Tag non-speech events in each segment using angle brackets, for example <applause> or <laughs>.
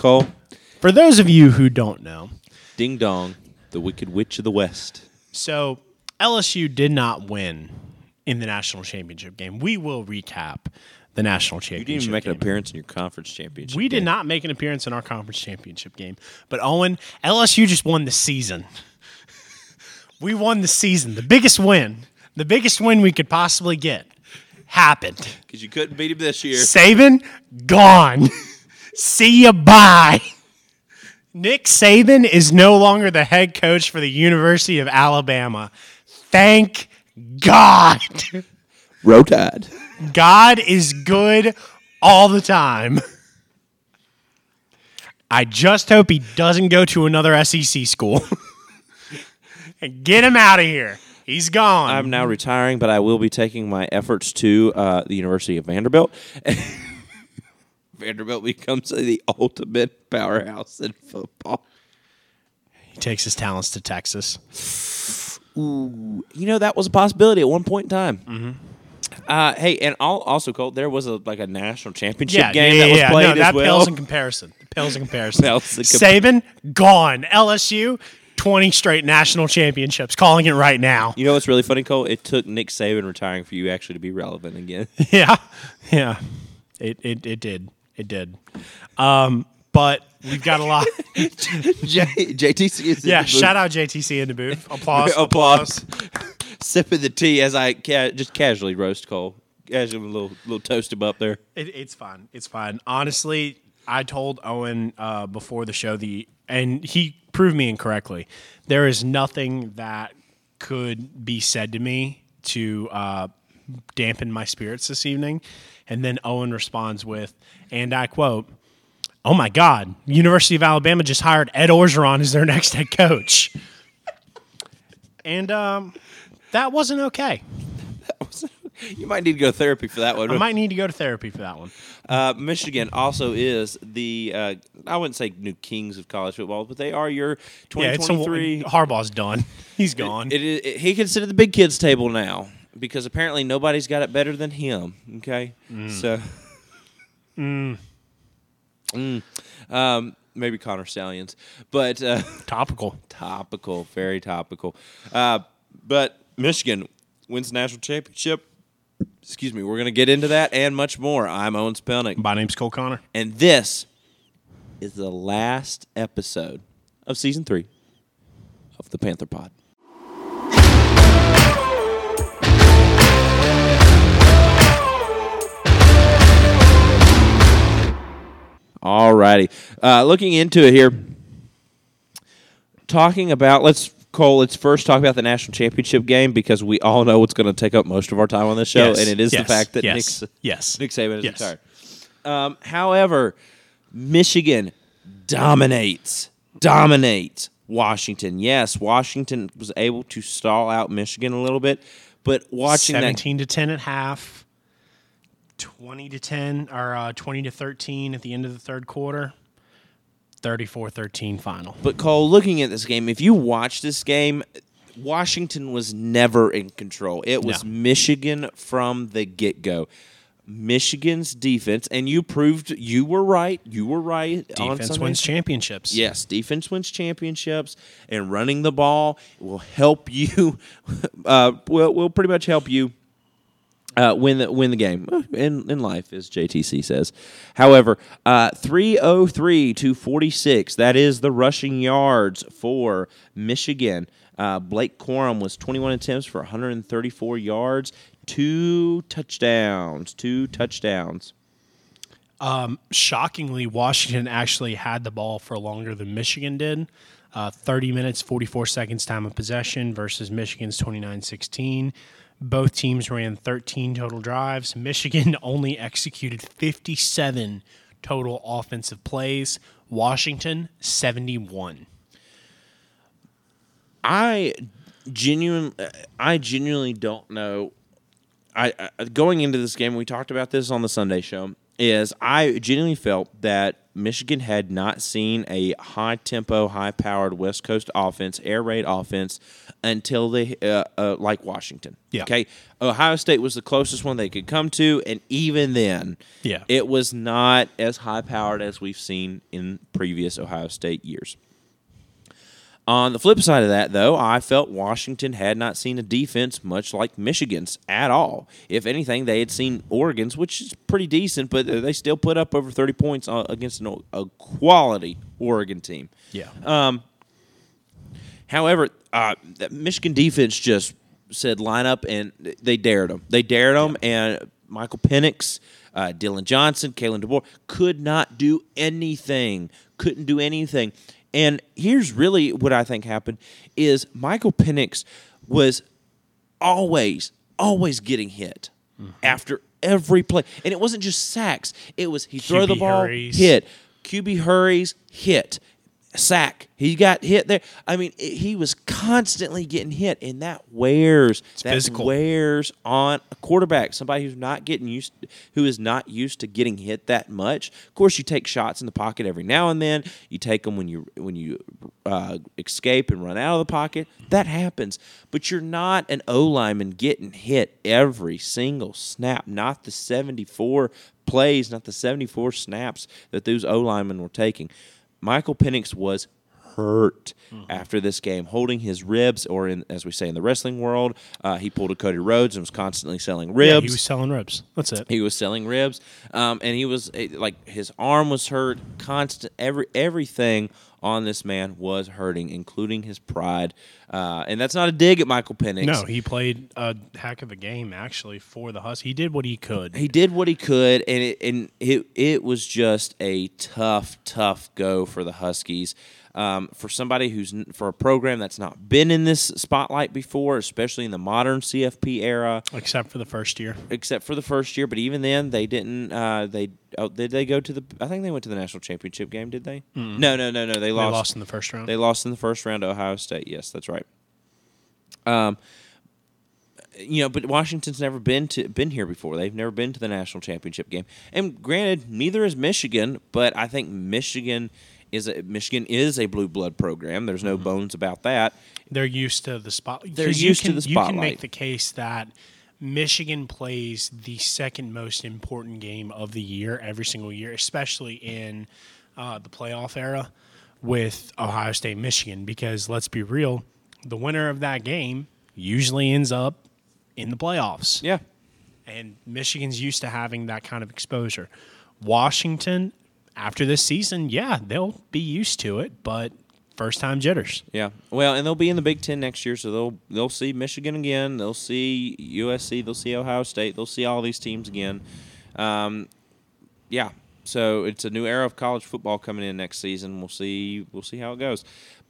Cole, For those of you who don't know, ding dong, the Wicked Witch of the West. so LSU did not win in the national championship game. We will recap the national championship. You didn't even make an appearance in your conference championship. We did game. not make an appearance in our conference championship game. But Owen, LSU just won the season. <laughs> we won the season. The biggest win. The biggest win we could possibly get happened. because you couldn't beat him this year. Saban gone. <laughs> See you bye. Nick Saban is no longer the head coach for the University of Alabama. Thank God. Row Tide. God is good all the time. I just hope he doesn't go to another SEC school. <laughs> and get him out of here. He's gone. I'm now retiring, but I will be taking my efforts to uh, the University of Vanderbilt. <laughs> Vanderbilt becomes <laughs> the ultimate powerhouse in football. he takes his talents to Texas. You know that was a possibility at one point in time. Mm-hmm. Uh, hey, and al- also, Colt, there was a like a national championship Yeah, game yeah, that was yeah. played no, as that well. pales in comparison. Pales in comparison. Pales in com- Saban gone. LSU 20 straight national championships. Calling it right now. you know what's really funny, Cole? It took Nick Saban retiring for you actually to be relevant again. <laughs> Yeah, yeah. It it it did. It did. Um, but we've got a lot. <laughs> J- JTC is in yeah, shout out JTC in the booth. <laughs> Applause. applause. <laughs> Sipping the tea as I ca- just casually roast Cole. Casually, a little little toast him up there. It, it's fine. It's fine. Honestly, I told Owen uh, before the show the, and he proved me incorrectly. There is nothing that could be said to me to uh, dampen my spirits this evening. And then Owen responds with, and I quote, "Oh my God, University of Alabama just hired Ed Orgeron as their next head coach." and um, that wasn't okay. You might need to go to therapy for that one. I might need to go to therapy for that one. Uh, Michigan also is the uh, I wouldn't say new kings of college football, but they are your Yeah, it's a, 2023. Harbaugh's done. <laughs> He's gone. it, is- it, he at the big kids table now because apparently nobody's got it better than him. Okay, so Mm. Um, maybe Connor Stalions, but uh, Topical. topical, very topical. Uh, but Michigan wins the national championship. Excuse me. We're going to get into that and much more. I'm Owen Spelnick. My name's Cole Connor. And this is the last episode of season three of the Panther Pod. All righty. Uh, looking into it here, talking about, let's, Cole, let's first talk about the national championship game because we all know what's going to take up most of our time on this show, Yes, and it is the fact that yes, Nick, yes. Nick Saban is Yes. retired. Um, however, Michigan dominates, dominates Washington. Yes, Washington was able to stall out Michigan a little bit, but watching that 17 to 10 at half, 20 to 10, or uh, 20 to 13 at the end of the third quarter, 34 13 final. But Cole, looking at this game, if you watch this game, Washington was never in control. It was No. Michigan from the get go. Michigan's defense, and you proved you were right. You were right. Defense wins championships. Yes, defense wins championships, and running the ball will help you. <laughs> Uh, will will pretty much help you uh, win the win the game in in life, as JTC says. However, uh, three oh three to forty six. That is the rushing yards for Michigan. Uh, Blake Corum was twenty one attempts for one hundred and thirty four yards, two touchdowns, two touchdowns. Shockingly, Washington actually had the ball for longer than Michigan did. Uh, 30 minutes, 44 seconds time of possession versus Michigan's 29 16. Both teams ran 13 total drives. Michigan <laughs> only executed 57 total offensive plays. Washington, 71. I genuine, uh, I genuinely don't know. I, I going into this game, we talked about this on the Sunday show, is I genuinely felt that Michigan had not seen a high tempo, high powered West Coast offense, air raid offense until they uh, uh, like Washington. Yeah. Okay. Ohio State was the closest one they could come to, and even then, Yeah. it was not as high powered as we've seen in previous Ohio State years. On the flip side of that, though, I felt Washington had not seen a defense much like Michigan's at all. If anything, they had seen Oregon's, which is pretty decent, but they still put up over 30 points uh, against an, a quality Oregon team. Yeah. However, uh, that Michigan defense just said line up and they dared them. They dared them, and Michael Penix, uh, Dillon Johnson, Kalen DeBoer could not do anything. Couldn't do anything. And here's really what I think happened is Michael Penix was always, always getting hit mm-hmm. after every play. And it wasn't just sacks. It was he throw the ball, hurries. hit. QB hurries, hit. Sack. He got hit there. I mean, it- he was constantly getting hit, and that wears. that physical. wears on a quarterback. Somebody who's not getting used, who is not used to getting hit that much. Of course, you take shots in the pocket every now and then. You take them when you when you uh, escape and run out of the pocket. That happens, but you're not an O lineman getting hit every single snap. Not the 74 plays, not the 74 snaps that those O linemen were taking. Michael Penix was hurt after this game, holding his ribs, or in, as we say in the wrestling world, uh, he pulled a Cody Rhodes and was constantly selling ribs. Yeah, he was selling ribs. That's it. He was selling ribs, um, and he was eh, like his arm was hurt. Constant, every everything on this man was hurting, including his pride. Uh, and that's not a dig at Michael Penix. No, he played a heck of a game actually for the Hus. He did what he could. he did what he could, and it, and it it was just a tough, tough go for the Huskies. Um, for somebody who's n- for a program that's not been in this spotlight before, especially in the modern CFP era, except for the first year. except for the first year. But even then, they didn't. Uh, they oh, did they go to the? I think they went to the national championship game. Did they? No, no, no, no. They They lost. lost in the first round. They lost in the first round to Ohio State. Yes, that's right. Um, you know, but Washington's never been to been here before. They've never been to the national championship game. And granted, neither is Michigan, but I think Michigan is a, Michigan is a blue blood program. There's no bones about that. They're used to the spot. They're used to can- the You can make the case that Michigan plays the second most important game of the year every single year, especially in uh, the playoff era with Ohio State, Michigan. Because let's be real, the winner of that game usually ends up in the playoffs. Yeah. and Michigan's used to having that kind of exposure. Washington, after this season, yeah, they'll be used to it, but first time jitters. Yeah. Well, and they'll be in the Big Ten next year, so they'll they'll see Michigan again. They'll see USC. They'll see Ohio State. They'll see all these teams again. Um, yeah. So it's a new era of college football coming in next season. We'll see. We'll see how it goes.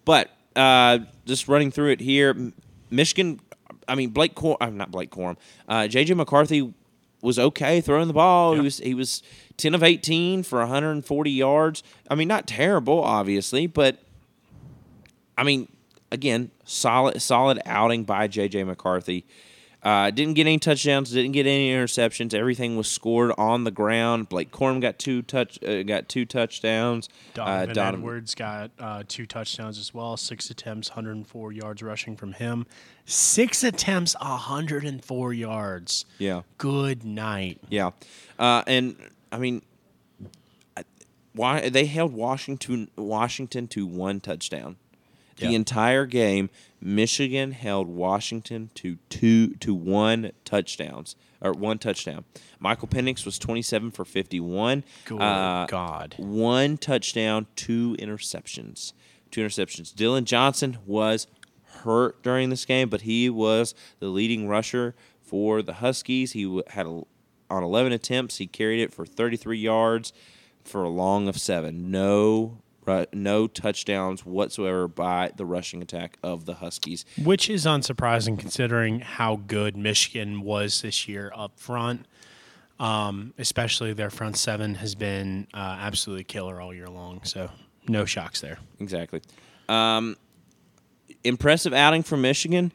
But uh, just running through it here, Michigan. I mean, Blake. Cor- I'm not Blake Corum. Uh, JJ McCarthy was okay throwing the ball. He was he was 10 of 18 for 140 yards. I mean, not terrible, obviously, but I mean, again, solid solid outing by JJ McCarthy. Uh, didn't get any touchdowns, didn't get any interceptions. Everything was scored on the ground. Blake Corum got two touch uh, got two touchdowns. Donovan uh, Donovan- Edwards got uh, two touchdowns as well, six attempts, 104 yards rushing from him. Six attempts, 104 yards. Yeah. Good night. Yeah, uh, and I mean, why they held Washington Washington to one touchdown. The entire game, Michigan held Washington to two to one touchdowns or one touchdown. Michael Penix was twenty seven for fifty one. Good Uh, God. one touchdown, two interceptions. Two interceptions. Dillon Johnson was hurt during this game, but he was the leading rusher for the Huskies. He had a, on 11 attempts, he carried it for 33 yards for a long of seven. No, no touchdowns whatsoever by the rushing attack of the Huskies. Which is unsurprising considering how good Michigan was this year up front. Um, especially their front seven has been uh, absolutely killer all year long. So no shocks there. Exactly. Um, impressive outing from Michigan.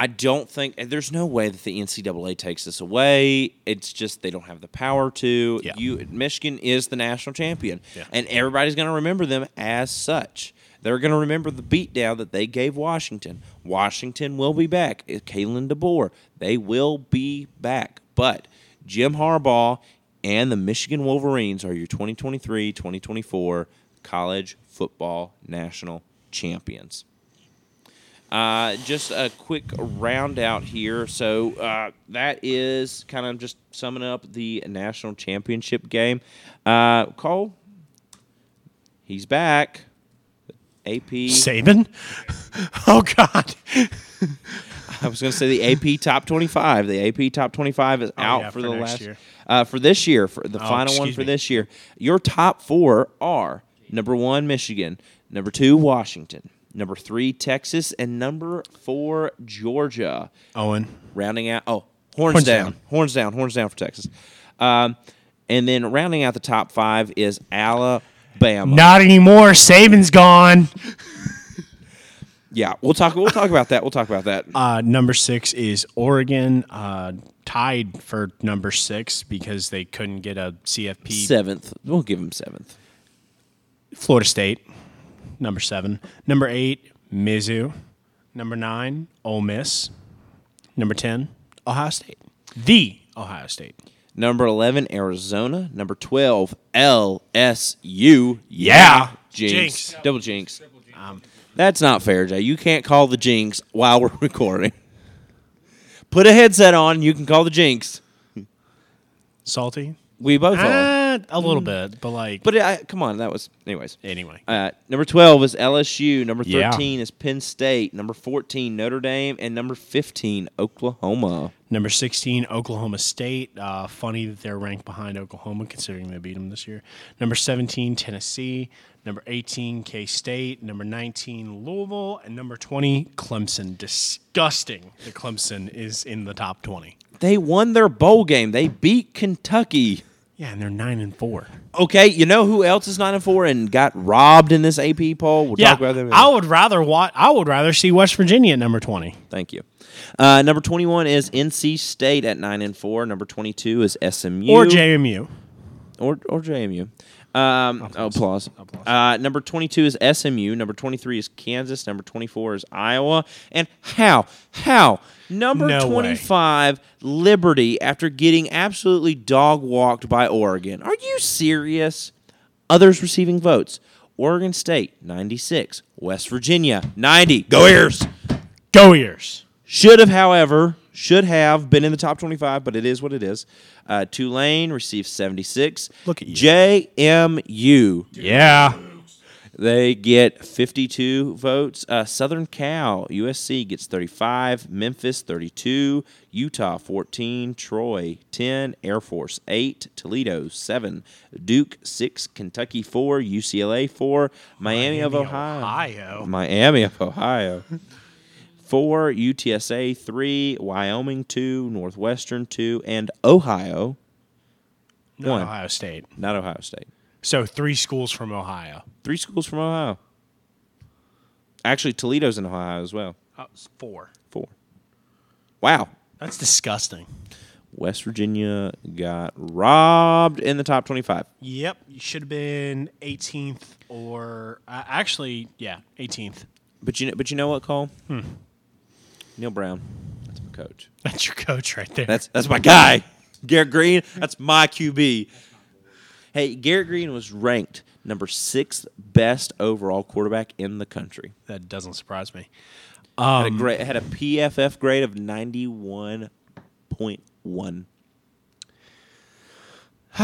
I don't think there's no way that the NCAA takes this away. It's just they don't have the power to. Yeah. You Michigan is the national champion, Yeah. and everybody's going to remember them as such. They're going to remember the beatdown that they gave Washington. Washington will be back. Uh, Kalen DeBoer, they will be back. But Jim Harbaugh and the Michigan Wolverines are your 2023-2024 college football national champions. Uh, just a quick round out here. So uh, that is kind of just summing up the national championship game. Uh, Cole, he's back. AP. Saban? <laughs> Oh God. <laughs> I was going to say the AP top twenty-five. The AP top twenty-five is out Oh, yeah, for, for the last year. Uh, for this year. For the Oh, final one for me. this year. Your top four are number one Michigan, number two Washington, number three Texas, and number four Georgia. Owen. rounding out. Oh, horns, Horns down. down. horns down, horns down for Texas. Um, and then rounding out the top five is Alabama. Not anymore. Saban's gone. Yeah, we'll talk. We'll talk about that. We'll talk about that. <laughs> Uh, number six is Oregon, uh, tied for number six because they couldn't get a CFP. Seventh. We'll give them seventh. Florida State, number seven. Number eight, Mizzou. Number nine, Ole Miss. Number ten, Ohio State. The Ohio State. Number eleven, Arizona. Number twelve, LSU. Yeah. jinx. Jinx. Double jinx. Um, That's not fair, Jay. You can't call the jinx while we're <laughs> recording. Put a headset on. You can call the jinx. Salty? We both ah, are. A little bit, but like. But I, come on, that was anyways. anyway, Uh, number 12 is LSU. Number Yeah. 13 is Penn State. Number 14, Notre Dame. And number 15, Oklahoma. number sixteen, Oklahoma State. Uh, funny that they're ranked behind Oklahoma, considering they beat them this year. Number seventeen, Tennessee. Number eighteen, K State. Number nineteen, Louisville, and number twenty, Clemson. Disgusting that Clemson is in the top twenty. They won their bowl game. They beat Kentucky. Yeah, and they're nine and four. Okay, you know who else is 9 and 4 and got robbed in this AP poll? We'll Yeah, talk about them. in a I would rather wa- I would rather see West Virginia at number twenty. Thank you. Uh, number 21 is NC State at 9 and 4. Number 22 is SMU. Or JMU. or or JMU. Um, oh, applause. Uh, number 22 is SMU. Number 23 is Kansas. Number 24 is Iowa. And how? How? Number No way. 25, Liberty, after getting absolutely dog walked by Oregon. Are you serious? Others receiving votes Oregon State, 96. West Virginia, 90. Go Ears! Go ears. Should have, however, should have been in the top 25, but it is what it is. Uh, Tulane received 76. Look at you. JMU, Yeah. they get 52 votes. Uh, Southern Cal, USC gets 35. Memphis, 32. Utah, 14. Troy, 10. Air Force, 8. Toledo, 7. Duke, 6. Kentucky, 4. UCLA, 4. Miami, of Ohio. Ohio. Miami of Ohio. Four, UTSA three, Wyoming two, Northwestern two, and Ohio, Not One. Ohio State. not Ohio State. So three schools from Ohio. Three schools from Ohio. Actually, Toledo's in Ohio as well. It's four. Four. Wow. That's disgusting. West Virginia got robbed in the top 25. Yep, you should have been 18th or uh, actually, yeah, 18th. But you know, but you know what, Cole? Neal Brown. That's my coach. <laughs> That's your coach right there. That's that's my guy. Garrett Greene. That's my QB. Hey, Garrett Greene was ranked number sixth best overall quarterback in the country. that doesn't surprise me. had a um, great had a PFF grade of ninety one point one. <sighs>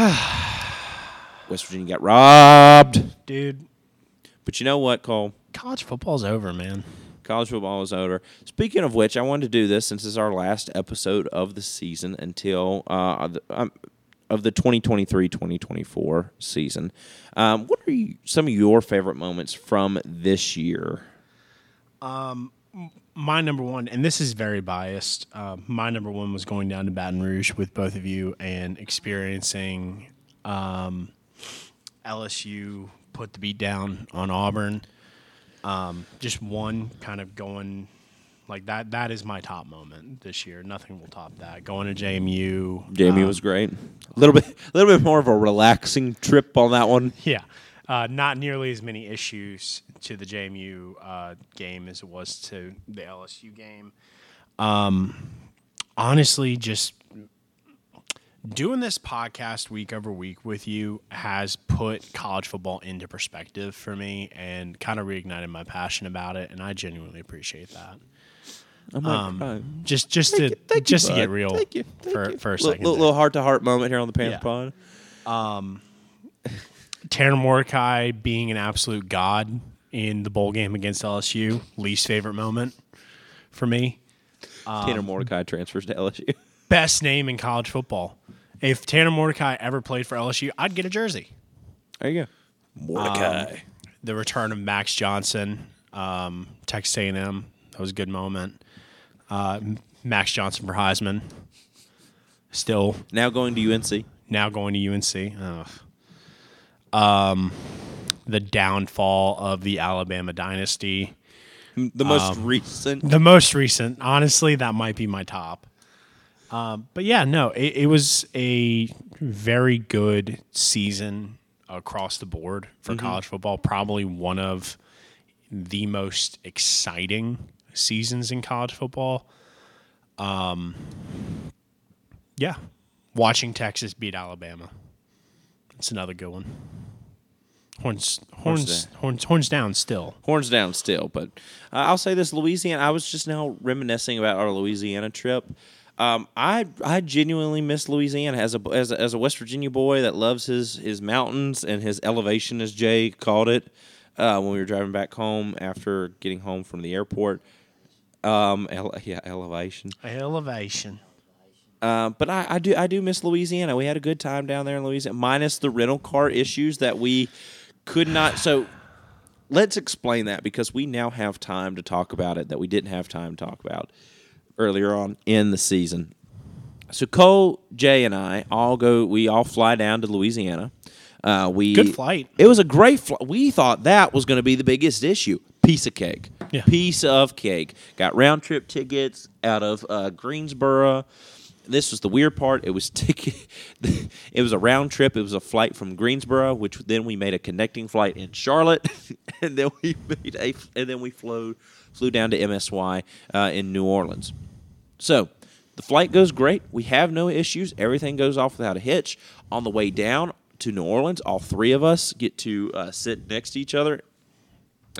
West Virginia got robbed. Dude, But you know what, Cole? college football's over, man. College football is over. Speaking of which, I wanted to do this since it's our last episode of the season until uh, um, of the 2023-2024 season. Um, what are you, some of your favorite moments from this year? My number one, and this is very biased. Uh, my number one was going down to Baton Rouge with both of you and experiencing um, LSU put the beat down on Auburn. Um, just one kind of going Like that that is my top moment this year. Nothing will top that. Going to JMU. JMU um, was great. A little bit, a little bit more of a relaxing trip on that one. <laughs> Yeah. Uh, not nearly as many issues to the JMU uh, game as it was to the LSU game. Um, honestly, just doing this podcast week over week with you has put college football into perspective for me and kind of reignited my passion about it, and I genuinely appreciate that. I'm like, Um, oh, just just to you- thank you, just to get real Thank you, thank for you. for a second. little, there. little heart to heart moment here on the Panther Yeah. Pod. Tanner Mordecai being an absolute god in the bowl game against LSU, least favorite moment for me. Tanner Um, Mordecai transfers to LSU. <laughs> Best name in college football. If Tanner Mordecai ever played for LSU, I'd get a jersey. There you go. Mordecai. The return of Max Johnson, um, Texas A&M, that was a good moment. Uh, Max Johnson for Heisman, still now going to UNC. now going to UNC. Ugh. Um, the downfall of the Alabama dynasty. The most Um, recent. The most recent, honestly, that might be my top. Um, but yeah, no, it, it was a very good season across the board for college football. Probably one of the most exciting seasons in college football. Um, yeah, watching Texas beat Alabama. It's another good one. Horns, horns, down. horns, horns down. Still, Horns down still, but uh, I'll say this: Louisiana. I was just now reminiscing about our Louisiana trip. Um, I I genuinely miss Louisiana as a, as a as a West Virginia boy that loves his his mountains and his elevation, as Jay called it, uh, when we were driving back home after getting home from the airport. Um, ele- yeah, elevation. elevation. Uh, but I, I do I do miss Louisiana. We had a good time down there in Louisiana, minus the rental car issues that we could not. So let's explain that because we now have time to talk about it that we didn't have time to talk about earlier on in the season. So Cole, Jay, and I all go. We all fly down to Louisiana. Uh, we Good flight. It was a great flight. We thought that was going to be the biggest issue. Piece of cake. Yeah. Piece of cake. Got round trip tickets out of uh, Greensboro. This was the weird part. It was <laughs> ticket. It was a round trip. It was a flight from Greensboro, which then we made a connecting flight in Charlotte, <laughs> and then we made a, and then we flew flew down to MSY uh, in New Orleans. So the flight goes great. We have no issues. Everything goes off without a hitch. On the way down to New Orleans, all three of us get to uh, sit next to each other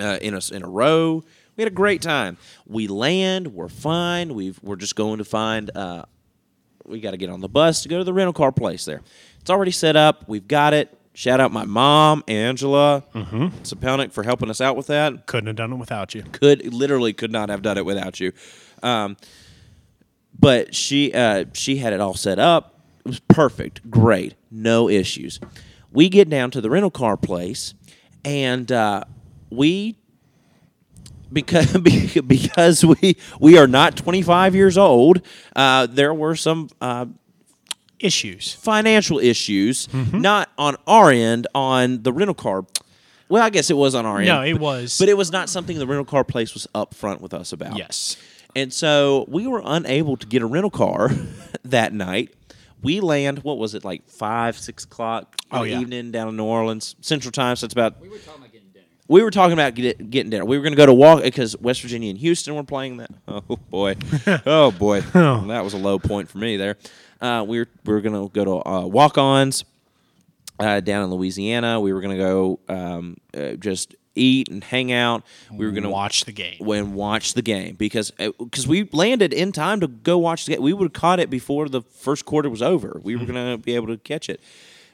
uh, in a in a row. We had a great time. We land. We're fine. We've we're just going to find. Uh, we got to get on the bus to go to the rental car place there. It's already set up. We've got it. Shout out my mom, Angela mm for helping us out with that Couldn't have done it without you. could literally could not have done it without you. Um, but she uh, she had it all set up. It was perfect, great, no issues. We get down to the rental car place, and uh, we because <laughs> because we we are not 25 years old. Uh, there were some uh, Issues. financial issues, not on our end, on the rental car. Well, I guess it was on our end. No, it but- was. but it was not something the rental car place was upfront with us about. Yes. And so we were unable to get a rental car <laughs> that night. We land, what was it, like five, six o'clock in Oh, the yeah. evening down in New Orleans, Central Time. So it's about, We were talking about getting dinner. we were talking about get, getting dinner. We were going to go to walk because West Virginia and Houston were playing that. <laughs> Oh, boy. <laughs> oh, boy. That was a low point for me there. Uh, we were, we were going to go to uh, walk ons uh, down in Louisiana. We were going to go um, uh, just eat and hang out. We were going to watch the game. when watch the game because because we landed in time to go watch the game. We would have caught it before the first quarter was over. We were going to be able to catch it.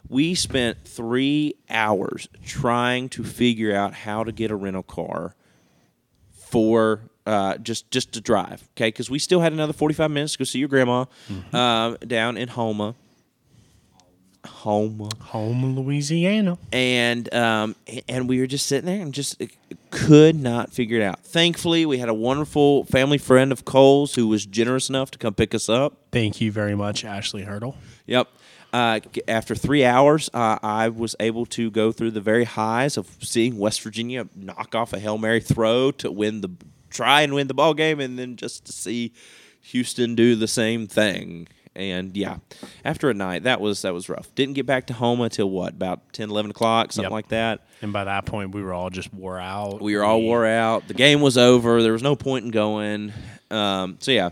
We spent three hours trying to figure out how to get a rental car for uh, just just to drive. Okay, because we still had another forty five minutes to go see your grandma uh, down in Houma. Houma Home Louisiana. and um, and we were just sitting there and just could not figure it out. Thankfully, we had a wonderful family friend of Cole's who was generous enough to come pick us up. Thank you very much, Ashley Hurdle. Yep. Uh, after three hours, uh, I was able to go through the very highs of seeing West Virginia knock off a hail mary throw to win the try and win the ball game, and then just to see Houston do the same thing. And yeah, after a night that was that was rough. Didn't get back to Houma till what about 10, 11 o'clock, something Yep. like that. And by that point, we were all just wore out. We were all wore out. The game was over. There was no point in going. Um, so yeah,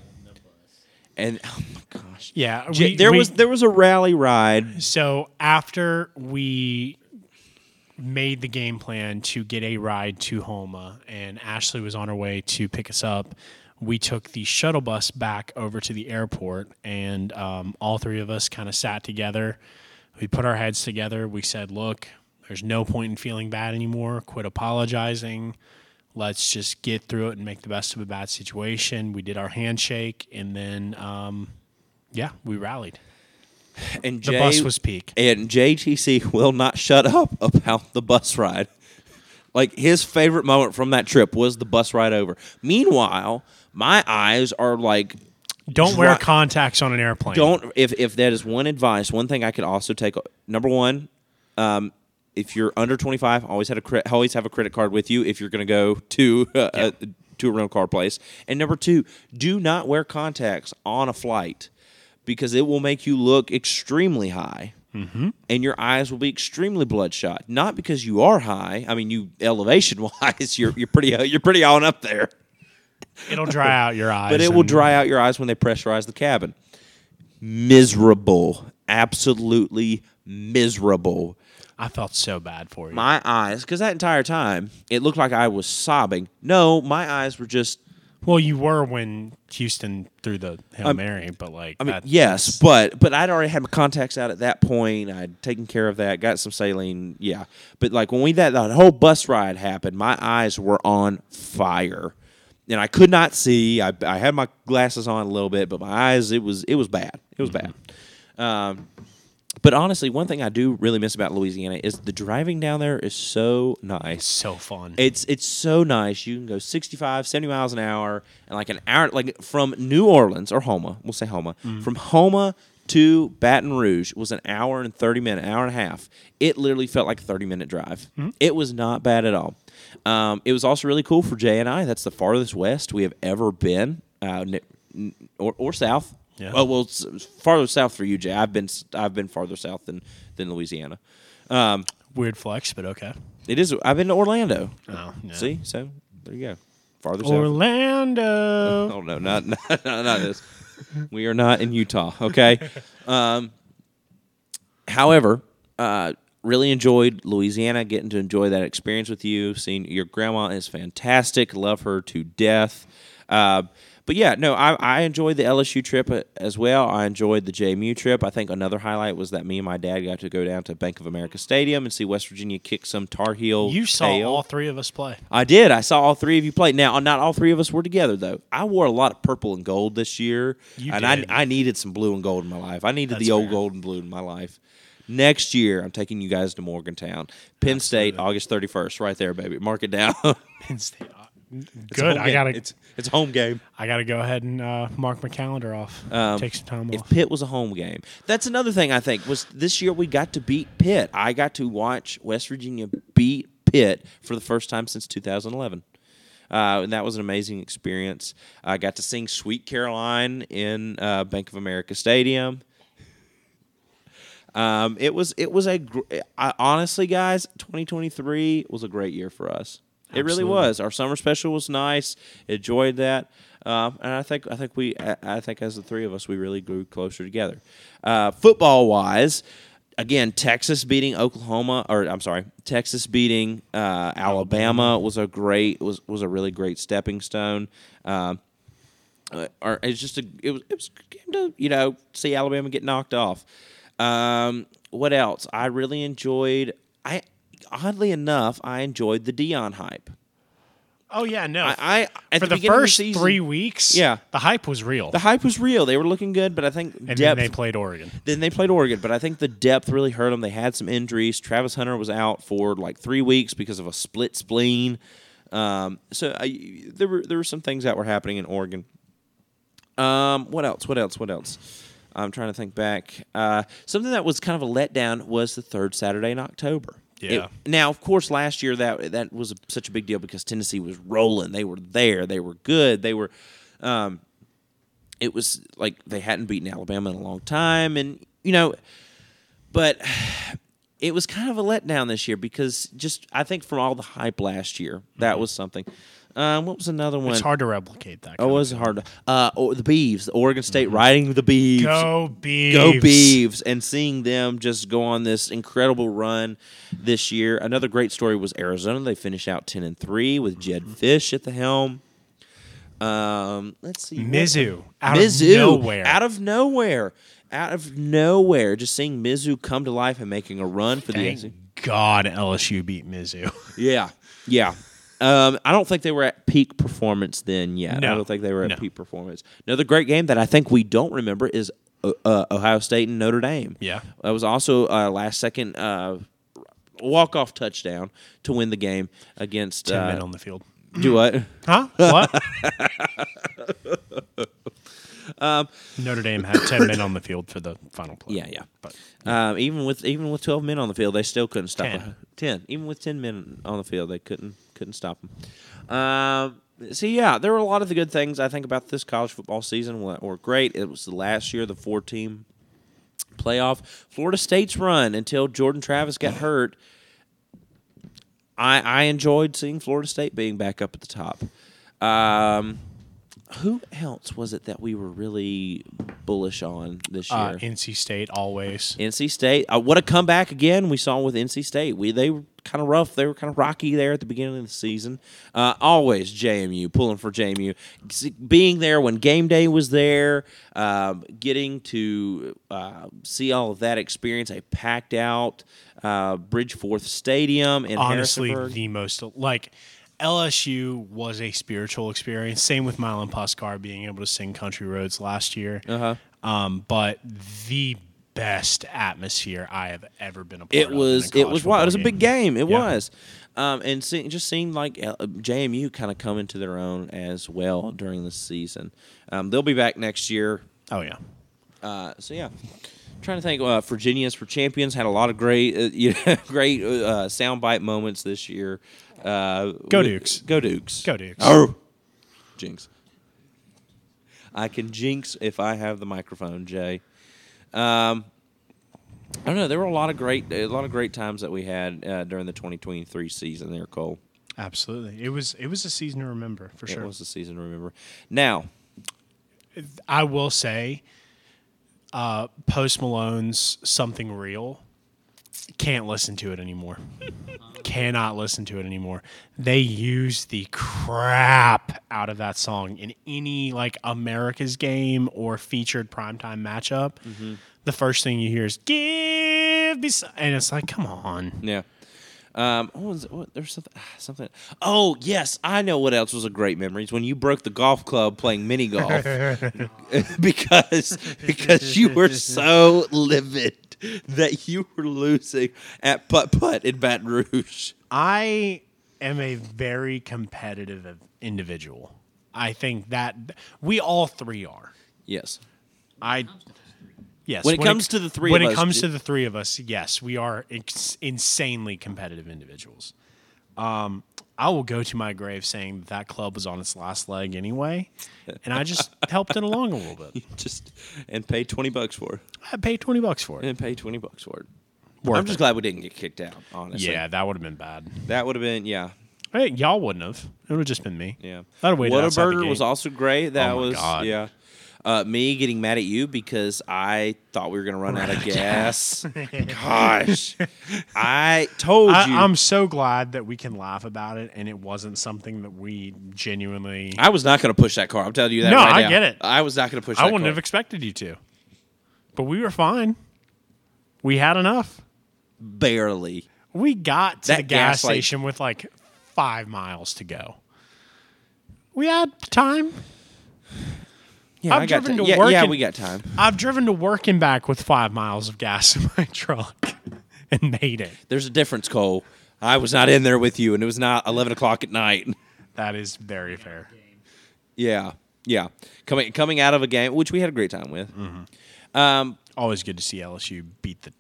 and oh my gosh, Yeah, J- we- there we- was there was a rally ride. So after we made the game plan to get a ride to Houma, and Ashley was on her way to pick us up, we took the shuttle bus back over to the airport, and um, all three of us kind of sat together. We put our heads together. We said, "Look, there's no point in feeling bad anymore. Quit apologizing." Let's just get through it and make the best of a bad situation. We did our handshake, and then, um, yeah, we rallied. And The bus was peak. and JTC will not shut up about the bus ride. Like his favorite moment from that trip was the bus ride over. Meanwhile, my eyes are like Don't wear contacts on an airplane. don't if if that is one advice one thing i could also take number one um, if you're under 25 always had a always have a credit card with you if you're going to go to <laughs> uh, a, to a rental car place. And number two do not wear contacts on a flight because it will make you look extremely high Mm-hmm. and your eyes will be extremely bloodshot. Not because you are high. I mean you elevation wise <laughs> you're, you're pretty you're pretty on up there It'll dry out your eyes. but it will dry out your eyes when they pressurize the cabin. Miserable. Absolutely miserable. I felt so bad for you. My eyes, because that entire time, it looked like I was sobbing. No, my eyes were just, well, you were when Houston threw the hail um, mary, but like, I mean, yes, but but I'd already had my contacts out at that point. I'd taken care of that, got some saline, yeah. But like when we that, that whole bus ride happened, my eyes were on fire. And I could not see. I, I had my glasses on a little bit, but my eyes it was it was bad. It was mm-hmm. bad. Um, but honestly, one thing I do really miss about Louisiana is the driving down there is so nice. so fun. It's it's so nice. You can go 65, 70 miles an hour, and like an hour, like from New Orleans or Houma, we'll say Houma, mm-hmm. from Houma to Baton Rouge was an hour and 30 minute, hour and a half. It literally felt like a 30 minute drive. Mm-hmm. It was not bad at all. Um, it was also really cool for Jay and I. That's the farthest west we have ever been, uh, or, or south. Yeah. Oh well, farther south for you, Jay. I've been I've been farther south than than Louisiana. Um, Weird flex, but okay. it is. I've been to Orlando. Oh, yeah. See, so there you go. Farther south. Orlando. <laughs> Oh no, not <laughs> not, not this. We are not in Utah. Okay. <laughs> Um, however, uh, really enjoyed Louisiana. Getting to enjoy that experience with you. Seeing your grandma is fantastic. Love her to death. Uh, but yeah, no, I, I enjoyed the LSU trip uh, as well. I enjoyed the JMU trip. I think another highlight was that me and my dad got to go down to Bank of America Stadium and see West Virginia kick some Tar Heel. You saw tail. all three of us play. I did. I saw all three of you play. Now, not all three of us were together though. I wore a lot of purple and gold this year, You and did. I I needed some blue and gold in my life. I needed That's the old fair. gold and blue in my life. Next year, I'm taking you guys to Morgantown, Penn State, August 31st, right there, baby. Mark it down. <laughs> Penn State. uh, It's Good. home I game. gotta. It's it's a home game. I gotta go ahead and uh, mark my calendar off. Um, Take some time off. If off. Pitt was a home game, that's another thing I think was this year we got to beat Pitt. I got to watch West Virginia beat Pitt for the first time since 2011. Uh, and that was an amazing experience. I got to sing "Sweet Caroline" in uh, Bank of America Stadium. Um, it was it was a gr- I, honestly, guys, 2023 was a great year for us. It really was. Our summer special was nice. Enjoyed that, um, and I think I think we I, I think as the three of us we really grew closer together. Uh, football wise, again, Texas beating Oklahoma, or I'm sorry, Texas beating uh, Alabama was a great was was a really great stepping stone. Um, uh, or it's just a it was it was a good game to you know see Alabama get knocked off. Um, what else? I really enjoyed. I oddly enough, I enjoyed the Deion hype. Oh yeah, no. I, I at For the, of first season, three weeks, Yeah. the hype was real. the hype was real. They were looking good, but I think and then depth. they played Oregon. Then they played Oregon, but I think the depth really hurt them. They had some injuries. Travis Hunter was out for like three weeks because of a split spleen. Um, so I, there were there were some things that were happening in Oregon. Um, what else? What else? What else? I'm trying to think back. Uh, something that was kind of a letdown was the third Saturday in October. Yeah. now, of course, last year that that was a, such a big deal because Tennessee was rolling. They were there. They were good. They were. Um, it was like they hadn't beaten Alabama in a long time, and you know, but <sighs> it was kind of a letdown this year because just I think from all the hype last year, that was something. Um, what was another one? It's hard to replicate that. Oh, it was hard. To, uh, or the Beavs, the Oregon State riding the Beavs. Go Beavs. Go Beavs, and seeing them just go on this incredible run this year. Another great story was Arizona. They finished out ten and three with Jedd Fisch at the helm. Um, let's see, Mizzou out Mizzou of nowhere. out of nowhere, out of nowhere. Just seeing Mizzou come to life and making a run for the Thank SEC. God LSU beat Mizzou. Yeah, yeah. Um, I don't think they were at peak performance then yet. I don't think they were at No. peak performance. Another great game that I think we don't remember is uh, uh, Ohio State and Notre Dame. Yeah. that was also a last second uh, walk off touchdown to win the game against. Ten Uh, men on the field. do <clears throat> what? Huh? What? <laughs> Notre Dame had ten men on the field for the final play. Yeah, yeah. But Um, even with even with twelve men on the field, they still couldn't stop. Ten. a- Ten. Even with ten men on the field, they couldn't couldn't stop them. Um, so yeah, there were a lot of the good things I think about this college football season were, great. It was the last year the four team playoff. Florida State's run until Jordan Travis got hurt. I I enjoyed seeing Florida State being back up at the top. Um, who else was it that we were really bullish on this year? uh, NC State always. NC State. Uh, what a comeback again we saw with NC State. We they were kind of rough. They were kind of rocky there at the beginning of the season. Uh, always JMU pulling for JMU, being there when game day was there, um, getting to uh, see all of that experience. A packed out uh, Bridgeforth Stadium in Honestly, the most like LSU was a spiritual experience. Same with Milan Puskar being able to sing Country Roads last year. Uh-huh. Um, but the best atmosphere I have ever been a part It of. in a was it was wild. It was a big game. It Yeah. was, um, and see, just seeing like uh, JMU kind of come into their own as well during the season. Um, they'll be back next year. Oh yeah. Uh, so yeah, trying to think. Uh, Virginia's for champions had a lot of great, uh, <laughs> you know, great uh, soundbite moments this year. Uh, Go with- Dukes. Go Dukes. Go Dukes. Oh, jinx. I can jinx if I have the microphone, Jay. Um, I don't know. There were a lot of great, a lot of great times that we had uh, during the 2023 season. There, Cole. Absolutely. It was it was a season to remember for sure. It was a season to remember. Now, I will say, uh, Post Malone's "Something Real" can't listen to it anymore. Cannot listen to it anymore. They use the crap out of that song in any like America's game or featured primetime matchup. The first thing you hear is "Give me," some, and it's like, come on. yeah. Um, what was? What, there's something, ah, something. Oh yes, I know what else was a great memory. Is when you broke the golf club playing mini golf <laughs> <laughs> because because you were so livid <laughs> that you were losing at putt putt in Baton Rouge. I am a very competitive individual. I think that we all three are. Yes. I yes. When it comes to the three when of it us, comes to the three of us, yes, we are ex- insanely competitive individuals. Um, I will go to my grave saying that, that club was on its last leg anyway, and I just <laughs> helped it along a little bit. Just and pay twenty bucks for it. I paid twenty bucks for it. And pay twenty bucks for it. Worth I'm just it. glad we didn't get kicked out. Honestly. Yeah, that would have been bad. That would have been yeah. Hey, y'all wouldn't have. It would have just been me. Yeah. that would have waited Whataburger was also great. That Oh was God. yeah. Uh, me getting mad at you because I thought we were gonna run out of <laughs> gas. Gosh, I told I, you. I'm so glad that we can laugh about it, and it wasn't something that we genuinely. I was not gonna push that car. I'm telling you that. No, right I now. get it. I was not gonna push. That car. I wouldn't car. have expected you to, but we were fine. We had enough. barely. We got to That the gas gas light- station with like five miles to go. We had time. Yeah, I've driven ti- to yeah, work yeah, and- we got time. I've driven to work and back with five miles of gas <laughs> in my truck and made it. There's a difference, Cole. I was not in there with you, and it was not 11 o'clock at night. That is very fair. Yeah, yeah. Coming coming out of a game, which we had a great time with. Mm-hmm. Um, Always good to see LSU beat the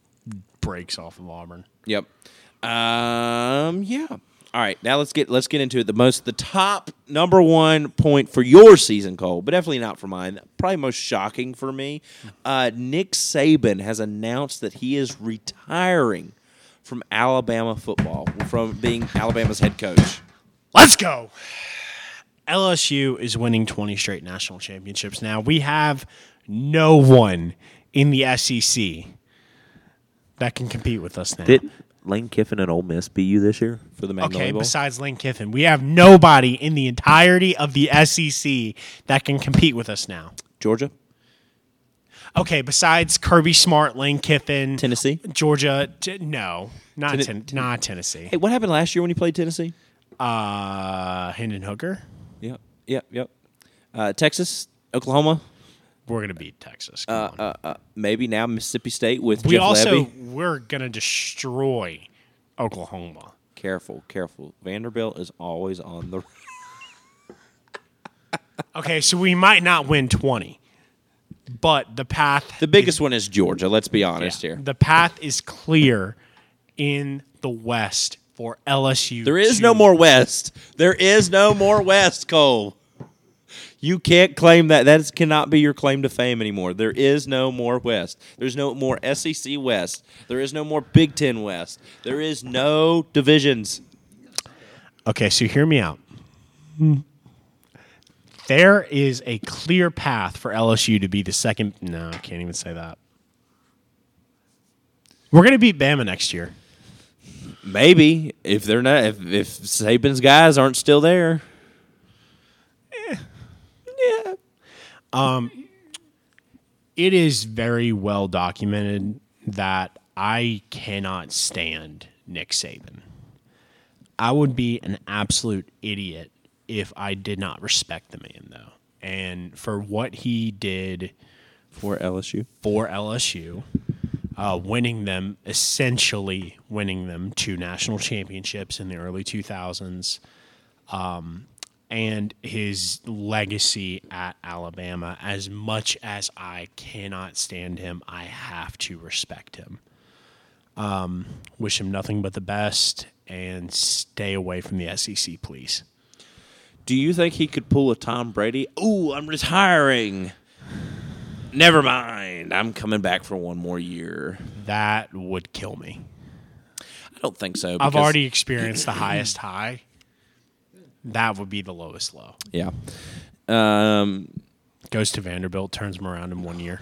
brakes off of Auburn. Yep. Um, yeah. All right, now let's get let's get into it. The most the top number one point for your season, Cole, but definitely not for mine. Probably most shocking for me. Uh, Nick Saban has announced that he is retiring from Alabama football, from being Alabama's head coach. Let's go. LSU is winning 20 straight national championships now. We have no one in the SEC that can compete with us now. Did Lane Kiffin and Ole Miss beat you this year? For the Magnolia okay, Bowl. besides Lane Kiffin, we have nobody in the entirety of the SEC that can compete with us now. Georgia, Okay, besides Kirby Smart, Lane Kiffin, Tennessee. Georgia, t- no, not Ten- ten, not Tennessee. Hey, what happened last year when you played Tennessee? Uh, Hendon Hooker, Yep, yep, yep. Uh, Texas, Oklahoma, we're gonna beat Texas. On. uh, uh, maybe now Mississippi State with we Jeff also Lebby. we're gonna destroy Oklahoma. Careful, careful. Vanderbilt is always on the. <laughs> Okay, so we might not win twenty, but the path The biggest one is Georgia. Let's be honest yeah, here. the path is clear in the West for LSU. There is no more West. There is no more West, Cole. You can't claim that. That is, cannot be your claim to fame anymore. There is no more West. There's no more SEC West. There is no more Big Ten West. There is no divisions. Okay, so hear me out. There is a clear path for LSU to be the second. No, I can't even say that. We're gonna beat Bama next year. Maybe if they're not, if, if Saban's guys aren't still there. It is very well documented that I cannot stand Nick Saban. I would be an absolute idiot if I did not respect the man, though. And for what he did For LSU. for LSU, uh, winning them, essentially winning them two national championships in the early 2000s, um, and his legacy at Alabama. As much as I cannot stand him, I have to respect him. Um, wish him nothing but the best and stay away from the SEC, please. Do you think he could pull a Tom Brady? Ooh, I'm retiring. Never mind. I'm coming back for one more year. That would kill me. I don't think so. I've already experienced the highest high. That would be the lowest low. Yeah. Um, Goes to Vanderbilt, turns him around in one year.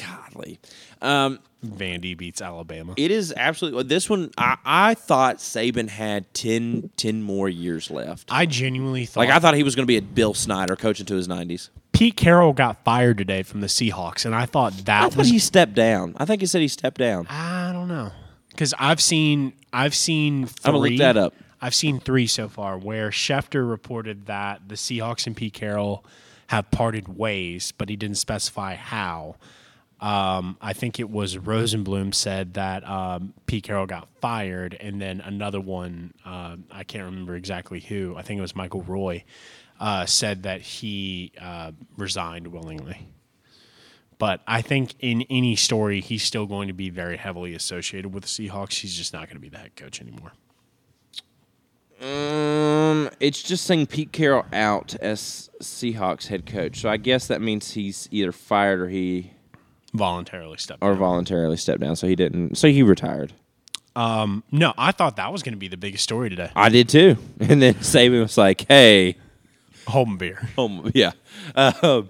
godly. Um, Vandy beats Alabama. it is absolutely. This one, I, I thought Saban had 10, 10 more years left. I genuinely thought Like, I thought he was going to be a Bill Snyder coach into his 90s. Pete Carroll got fired today from the Seahawks, and I thought that I thought was he stepped down. I think he said he stepped down. I don't know because I've seen I've seen 3 I'm gonna look that up. I've seen three so far where Schefter reported that the Seahawks and Pete Carroll have parted ways, but he didn't specify how. Um, I think it was Rosenblum said that um, Pete Carroll got fired, and then another one, uh, I can't remember exactly who. I think it was Michael Roy, uh, said that he uh, resigned willingly. But I think in any story, he's still going to be very heavily associated with the Seahawks. He's just not going to be the head coach anymore. Um, it's just saying Pete Carroll out as Seahawks head coach. So I guess that means he's either fired or he Voluntarily stepped or down. voluntarily stepped down. So he didn't. So he retired. Um, no, I thought that was going to be the biggest story today. I did too. <laughs> And then Saban was like, "Hey, Home beer. um, yeah." Uh,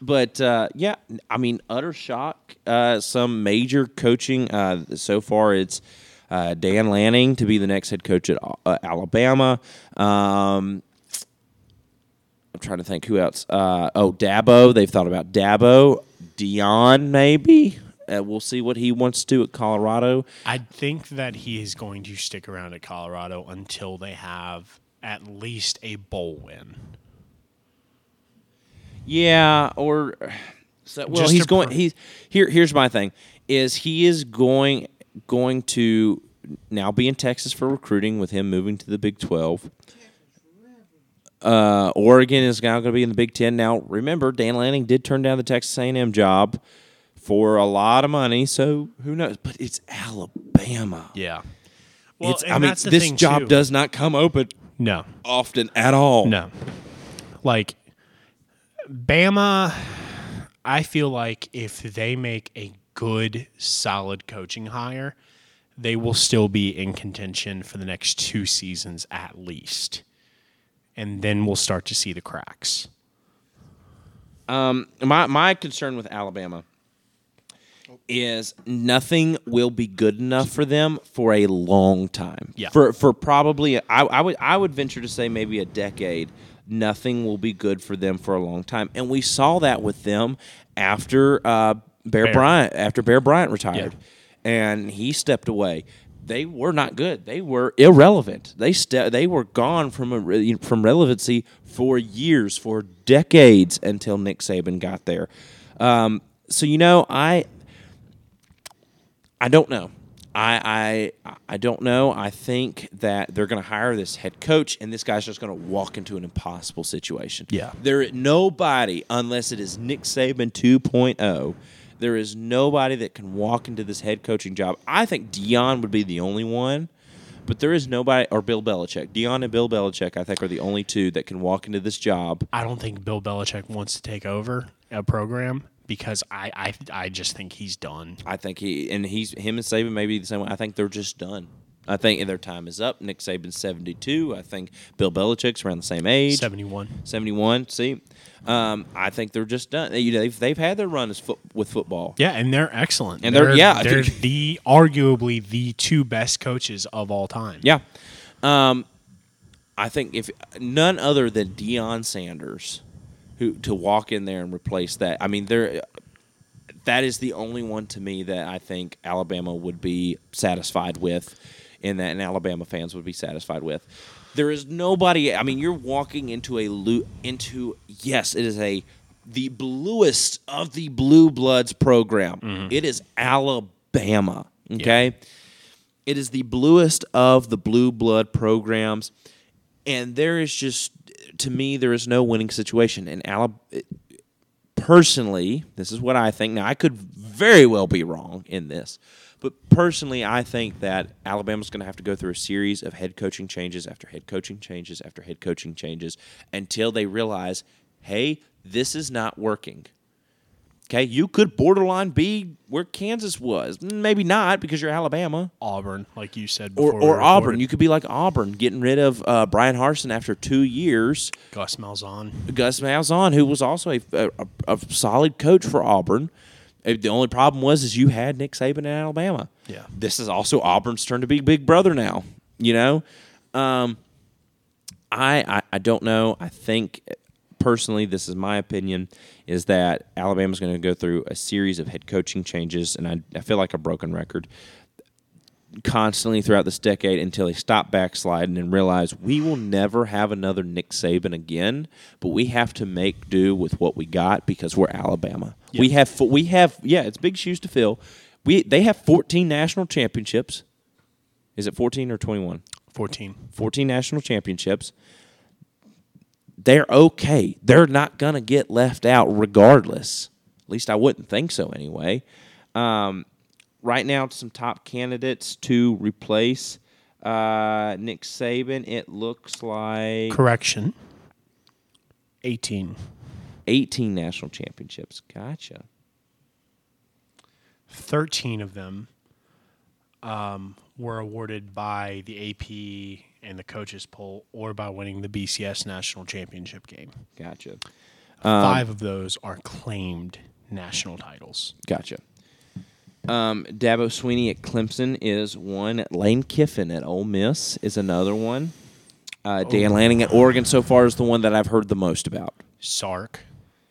but uh, yeah, I mean, utter shock. Uh, some major coaching. Uh, so far, it's uh, Dan Lanning to be the next head coach at uh, Alabama. Um, I'm trying to think who else. Oh, Dabo. They've thought about Dabo. Deion, maybe. Uh, we'll see what he wants to do at Colorado. I think that he is going to stick around at Colorado until they have at least a bowl win. Yeah, or so <sighs> well Just he's going pro- he's here here's my thing is he is going going to now be in Texas for recruiting with him moving to the Big 12. Uh, Oregon is now going to be in the Big 10. Now, remember Dan Lanning did turn down the Texas A&M job for a lot of money. So who knows? But it's Alabama. Yeah. Well, it's, I mean, this job too. does not come open no, often at all. no. Like Bama, I feel like if they make a good, solid coaching hire, they will still be in contention for the next two seasons at least, and then we'll start to see the cracks. Um, my my concern with Alabama is nothing will be good enough for them for a long time. Yeah. For for probably I, I would I would venture to say maybe a decade. Nothing will be good for them for a long time, and we saw that with them after uh, Bear, Bear. Bryant after Bear Bryant retired, and he stepped away. They were not good. They were irrelevant. They ste- they were gone from a from relevancy for years, for decades until Nick Saban got there. Um, so you know, I I don't know. I I I don't know. I think that they're going to hire this head coach, and this guy's just going to walk into an impossible situation. Yeah. there nobody unless it is Nick Saban 2.0. There is nobody that can walk into this head coaching job. I think Deion would be the only one, but there is nobody or Bill Belichick. Deion and Bill Belichick, I think, are the only two that can walk into this job. I don't think Bill Belichick wants to take over a program because I I, I just think he's done. I think he and he's him and Saban may be the same way. I think they're just done. I think their time is up. Nick Saban's seventy two. I think Bill Belichick's around the same age. Seventy one. 71. See, um, I think they're just done. You know, they've, they've had their run as foot, with football. Yeah, and they're excellent. And they're- yeah. they're the arguably the two best coaches of all time. Yeah. Um, I think if none other than Deion Sanders, who to walk in there and replace that. I mean, there. That is the only one to me that I think Alabama would be satisfied with, in that, and Alabama fans would be satisfied with. There is nobody. I mean, you're walking into a lo- into yes, it is a the bluest of the blue bloods program. Mm-hmm. It is Alabama. Okay. It is the bluest of the blue blood programs, and there is just to me there is no winning situation. And Alabama, personally, this is what I think. Now I could very well be wrong in this, but personally, I think that Alabama's going to have to go through a series of head coaching changes after head coaching changes after head coaching changes until they realize, hey, this is not working. Okay, you could borderline be where Kansas was. Maybe not because you're Alabama Auburn, like you said or, before. we or Auburn. You could be like Auburn, getting rid of uh, Bryan Harsin after two years. Gus Malzahn. Gus Malzahn, who was also a, a, a solid coach for Auburn. Uh, The only problem was is you had Nick Saban in Alabama. Yeah. This is also Auburn's turn to be big brother now. You know, um, I, I I don't know. I think personally, this is my opinion, is that Alabama's going to go through a series of head coaching changes, and I, I feel like a broken record constantly throughout this decade until they stop backsliding and realize we will never have another Nick Saban again, but we have to make do with what we got because we're Alabama. We have we have yeah, it's big shoes to fill. We they have 14 national championships. Is it 14 or 21? 14. 14 national championships. They're okay. They're not going to get left out regardless. At least I wouldn't think so anyway. Um, right now, some top candidates to replace uh, Nick Saban. It looks like Correction. 18. 18 national championships. Gotcha. 13 of them um, were awarded by the AP and the coaches poll or by winning the BCS national championship game. Gotcha. Five of those are claimed national titles. Gotcha. Um, Dabo Swinney at Clemson is one. Lane Kiffin at Ole Miss is another one. Uh, Dan Lanning at Oregon so far is the one that I've heard the most about. Sark.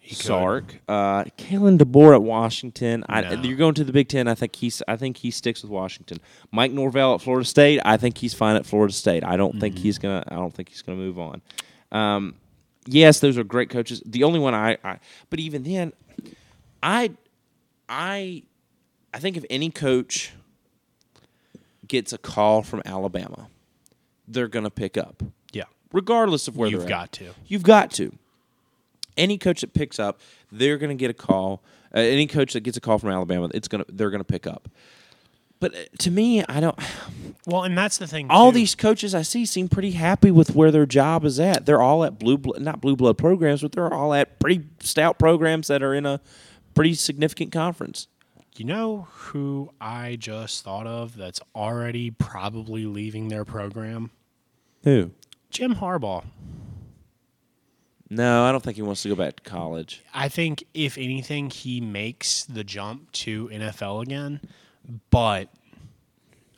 He. Sark, uh, Kalen DeBoer at Washington. I, You're going to the Big Ten. I think he's. I think he sticks with Washington. Mike Norvell at Florida State. I think he's fine at Florida State. I don't think he's gonna. I don't think he's gonna move on. Um, yes, those are great coaches. The only one I, I. But even then, I, I, I think if any coach gets a call from Alabama, they're gonna pick up, Yeah. regardless of where You've they're at. got to. You've got to. Any coach that picks up, they're going to get a call. Uh, any coach that gets a call from Alabama, it's gonna they're going to pick up. But uh, to me, I don't. <sighs> Well, and that's the thing. All too. these coaches I see seem pretty happy with where their job is at. They're all at blue, not blue blood programs, but they're all at pretty stout programs that are in a pretty significant conference. You know who I just thought of that's already probably leaving their program? Who? Jim Harbaugh. No, I don't think he wants to go back to college. I think if anything, he makes the jump to NFL again. But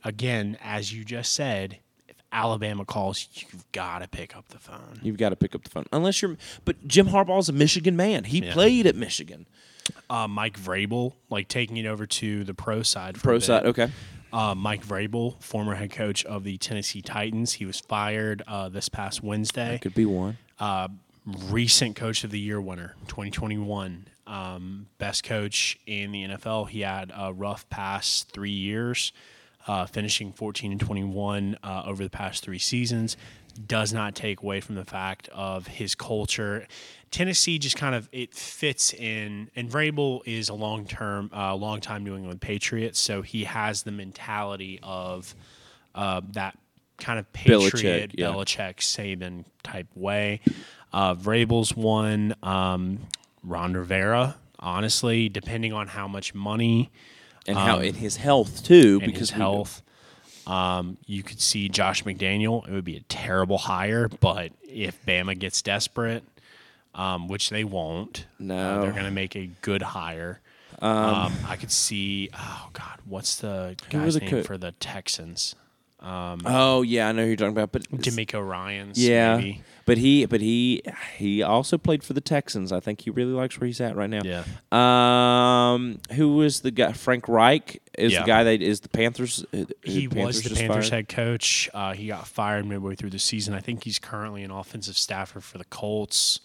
again, as you just said, if Alabama calls, you've got to pick up the phone. You've got to pick up the phone, unless you're. But Jim Harbaugh's a Michigan man. He Yeah. played at Michigan. Uh, Mike Vrabel, like taking it over to the pro side. Pro side, okay. Uh, Mike Vrabel, former head coach of the Tennessee Titans, he was fired uh, this past Wednesday. Could be one. Recent coach of the year winner 2021 um, best coach in the nfl he had a rough past three years uh, finishing 14 and 21 uh, over the past three seasons does not take away from the fact of his culture tennessee just kind of it fits in and Vrabel is a long-term uh, long-time new england patriot so he has the mentality of uh, that kind of Belichick, patriot yeah. Belichick Saban type way. Uh, Vrabel's one. Um, Ron Rivera, honestly, depending on how much money And how in his health too, Um, because his health, um, you could see Josh McDaniel. It would be a terrible hire, but if Bama gets desperate, um, which they won't, uh, No. they're going to make a good hire. Um, I could see. Oh God, what's the guy's the name co- for the Texans? Oh yeah, I know who you're talking about. But DeMeco Ryans. yeah, maybe. But he but he he also played for the Texans. I think he really likes where he's at right now. Yeah. Um, who was the guy? Frank Reich is Yeah. the guy that is the Panthers. uh, He was the Panthers fired? head coach. Uh, he got fired midway through the season. I think he's currently an offensive staffer for the Colts.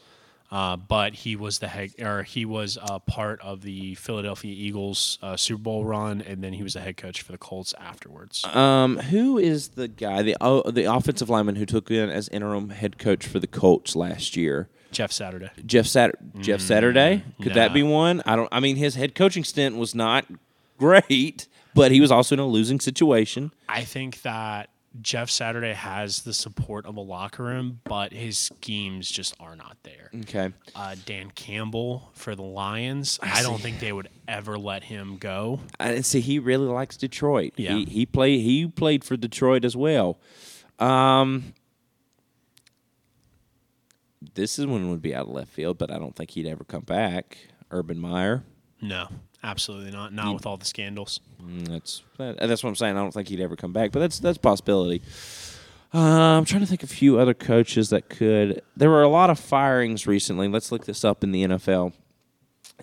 Uh, but he was the head, or he was uh, part of the Philadelphia Eagles uh, Super Bowl run, and then he was the head coach for the Colts afterwards. Um, who is the guy the oh, the offensive lineman who took in as interim head coach for the Colts last year? Jeff Saturday. Jeff Sat- Jeff Saturday. Could that be one? I don't. I mean, his head coaching stint was not great, but he was also in a losing situation. I think that Jeff Saturday has the support of a locker room, but his schemes just are not there. Okay. Uh, Dan Campbell for the Lions, I, don't think they would ever let him go. And see, he really likes Detroit. Yeah. He he played he played for Detroit as well. Um, this is one would be out of left field, but I don't think he'd ever come back. Urban Meyer. No, absolutely not. Not with all the scandals. Mm, That's that, that's what I'm saying. I don't think he'd ever come back, but that's that's a possibility. Uh, I'm trying to think of a few other coaches that could. There were a lot of firings recently. Let's look this up in the NFL.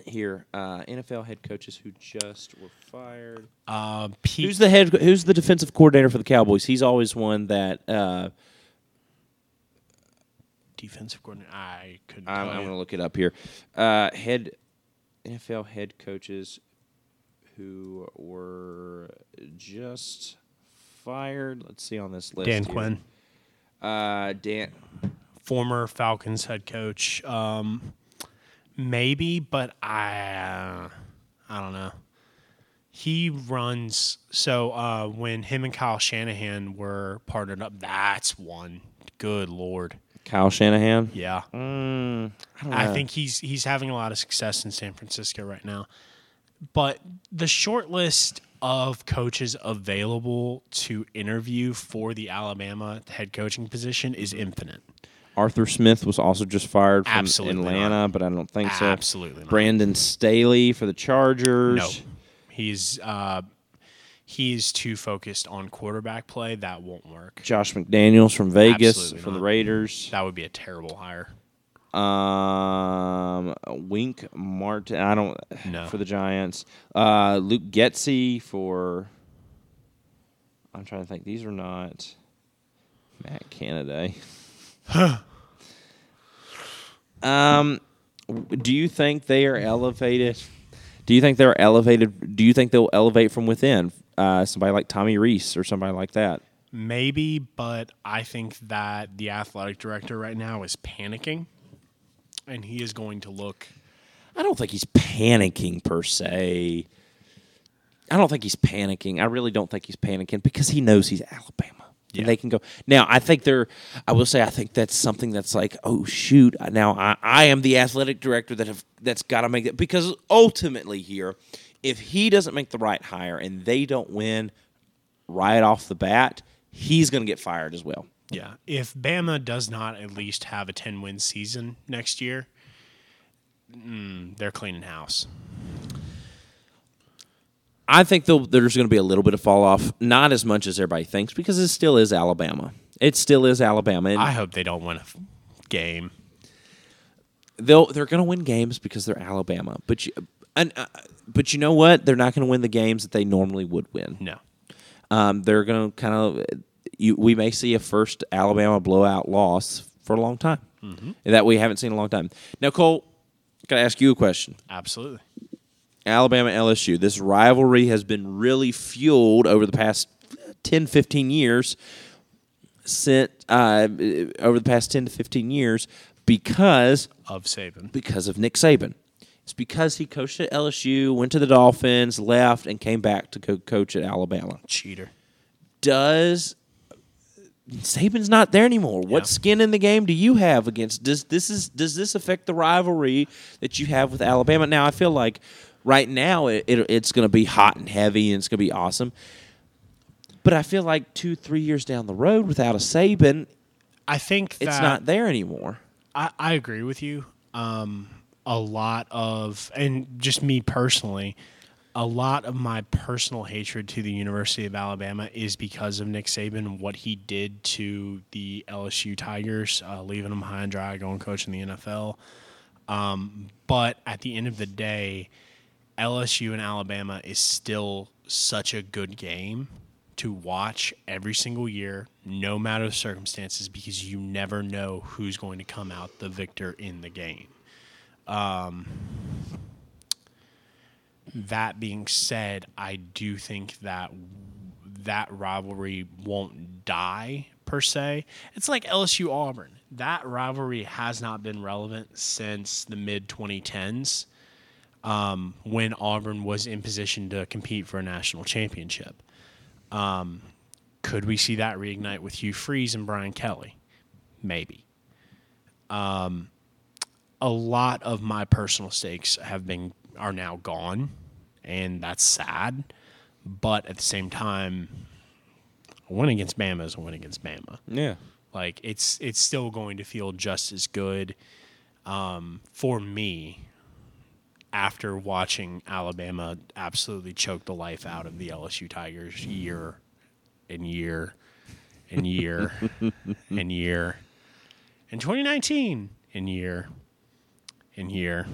Here, uh, NFL head coaches who just were fired. Uh, Pete, Who's the head? Who's the defensive coordinator for the Cowboys? He's always one that uh, defensive coordinator? I couldn't. I'm, I'm going to look it up here. Uh, head NFL head coaches who were just fired. Let's see on this list. Dan here. Quinn, Uh, Dan. former Falcons head coach. Um, maybe, but I, uh, I don't know. He runs so uh, when him and Kyle Shanahan were partnered up. That's one. Good lord, Kyle Shanahan. yeah. Mm, I, I think he's he's having a lot of success in San Francisco right now. But the short list of coaches available to interview for the Alabama head coaching position is infinite. Arthur Smith was also just fired from Absolutely Atlanta, but I don't think so. Absolutely not. Brandon Staley for the Chargers. No, he's uh, he's too focused on quarterback play. That won't work. Josh McDaniels from Vegas Absolutely from the. Raiders. That would be a terrible hire. Um, Wink Martin. I don't No. for the Giants. Uh, Luke Getsy for. I'm trying to think. These are not Matt Canada. um, do you think they are elevated? Do you think they're elevated? Do you think they'll elevate from within? Uh, somebody like Tommy Rees or somebody like that. Maybe, but I think that the athletic director right now is panicking. and he is going to look. I don't think he's panicking per se. I don't think he's panicking. I really don't think he's panicking because he knows he's Alabama. Yeah. And they can go. Now, I think they're, I will say, I think that's something that's like, oh, shoot. Now, I, I am the athletic director that have that's got to make it. Because ultimately, here, if he doesn't make the right hire and they don't win right off the bat, he's going to get fired as well. Yeah, if Bama does not at least have a ten win season next year, mm, they're cleaning house. I think there's going to be a little bit of fall off, not as much as everybody thinks, because it still is Alabama. It still is Alabama, and I hope they don't win a f- game. they'll they're going to win games because they're Alabama. But you, and uh, but you know what? They're not going to win the games that they normally would win. No, Um, they're going to kind of you. We may see a first Alabama blowout loss for a long time that we haven't seen in a long time. Now, Cole, can I ask you a question? absolutely. Alabama LSU. This rivalry has been really fueled over the past 10, 15 years. Since uh, over the past 10 to 15 years because Of Saban, because of Nick Saban. It's because he coached at LSU, went to the Dolphins, left, and came back to co- coach at Alabama. cheater. Does Saban's not there anymore? What Yeah. skin in the game do you have against? Does this is does this affect the rivalry that you have with Alabama? Now I feel like right now it, it it's going to be hot and heavy and it's going to be awesome. But I feel like two three years down the road without a Saban, I think that it's not there anymore. I, I agree with you. Um, a lot of, and just me personally, a lot of my personal hatred to the University of Alabama is because of Nick Saban and what he did to the LSU Tigers, uh, leaving them high and dry, going coaching the NFL. Um, but at the end of the day, LSU and Alabama is still such a good game to watch every single year, no matter the circumstances, because you never know who's going to come out the victor in the game. Um, that being said, I do think that that rivalry won't die per se. It's like LSU Auburn. That rivalry has not been relevant since the mid 2010s um, when Auburn was in position to compete for a national championship. Um, could we see that reignite with Hugh Freeze and Brian Kelly? Maybe. Um, a lot of my personal stakes have been are now gone, and that's sad. But at the same time, a win against Bama is a win against Bama. Yeah. Like it's it's still going to feel just as good um, for me after watching Alabama absolutely choke the life out of the LSU Tigers year and year and year <laughs> and year. In 2019, in year, in year,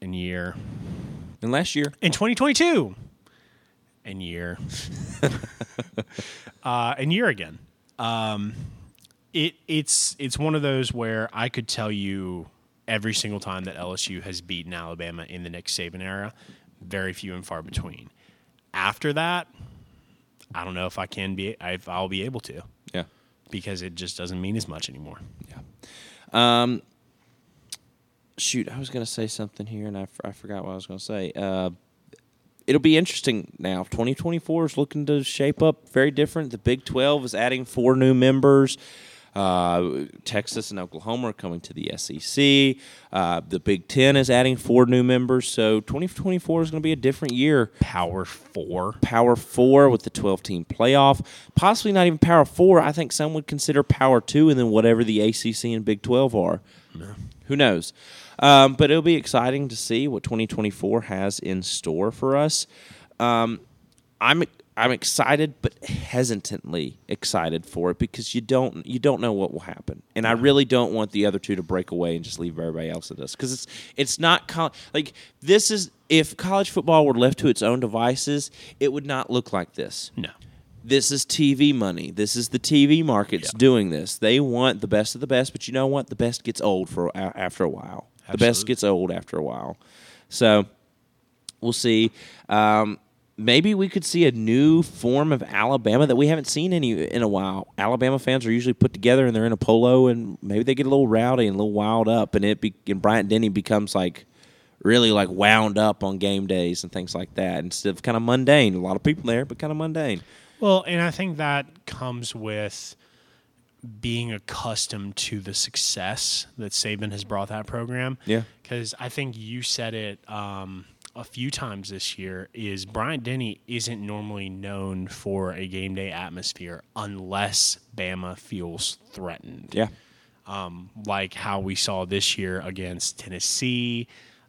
in year, And last year, in 2022 and year. <laughs> Uh, and year again. Um, it it's it's one of those where i could tell you every single time that lsu has beaten alabama in the Nick Saban era very few and far between. After that i don't know if i can be if i'll be able to. Yeah. because it just doesn't mean as much anymore. Yeah. Um, shoot, I was going to say something here, and I, f- I forgot what I was going to say. Uh, it'll be interesting now. 2024 is looking to shape up very different. The Big 12 is adding four new members. Uh, Texas and Oklahoma are coming to the SEC. Uh, the Big Ten is adding four new members. So 2024 is going to be a different year. power four Power four with the 12 team playoff. Possibly not even Power four. I think some would consider Power two and then whatever the ACC and Big 12 are. Who knows? Um, but it'll be exciting to see what 2024 has in store for us. Um, I'm I'm excited, but hesitantly excited for it because you don't you don't know what will happen, and I really don't want the other two to break away and just leave everybody else at this because it's it's not col- like this is if college football were left to its own devices, it would not look like this no this is TV money. This is the TV markets Yeah. doing this. They want the best of the best, but you know what? The best gets old for after a while. The best gets old after a while. So we'll see. Um, maybe we could see a new form of Alabama that we haven't seen any in a while. Alabama fans are usually put together and they're in a polo, and maybe they get a little rowdy and a little wild up, and it be, and Bryant Denny becomes like really like wound up on game days and things like that instead of kind of mundane. A lot of people there, but kind of mundane. Well, and I think that comes with being accustomed to the success that Saban has brought that program. Yeah. Because I think you said it um, a few times this year is Bryant Denny isn't normally known for a game day atmosphere unless Bama feels threatened. Yeah. Um, like how we saw this year against Tennessee,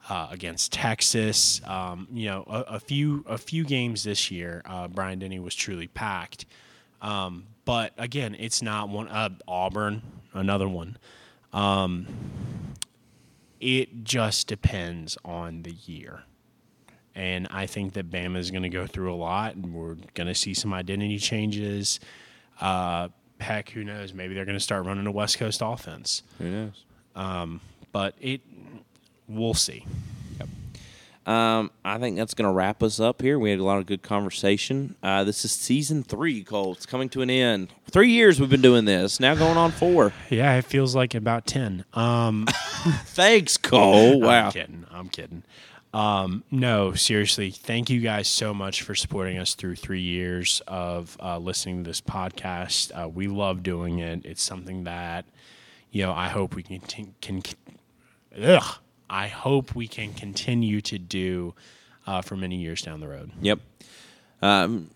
uh, against Texas. Um, you know, a, a few a few games this year, uh, Bryant Denny was truly packed. Um, but again, it's not one. Uh, Auburn, another one. Um, it just depends on the year. And I think that Bama is going to go through a lot, and we're going to see some identity changes. Uh, heck, who knows? Maybe they're going to start running a West Coast offense. Who knows? But it, we'll see. Um, I think that's going to wrap us up here. We had a lot of good conversation. Uh, this is season three, Cole. It's coming to an end. Three years we've been doing this. Now going on four. Yeah, it feels like about ten. Um, <laughs> Thanks, Cole. Wow. I'm kidding. I'm kidding. Um, no, seriously, thank you guys so much for supporting us through three years of uh, listening to this podcast. Uh, we love doing it. It's something that you know I hope we can can. Ugh, I hope we can continue to do uh, for many years down the road. Yep. Um,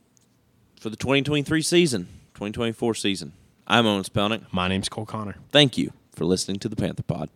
for the 2023 season, 2024 season, I'm Owen Spelnick. My name's Cole Connor. Thank you for listening to the Panther Pod.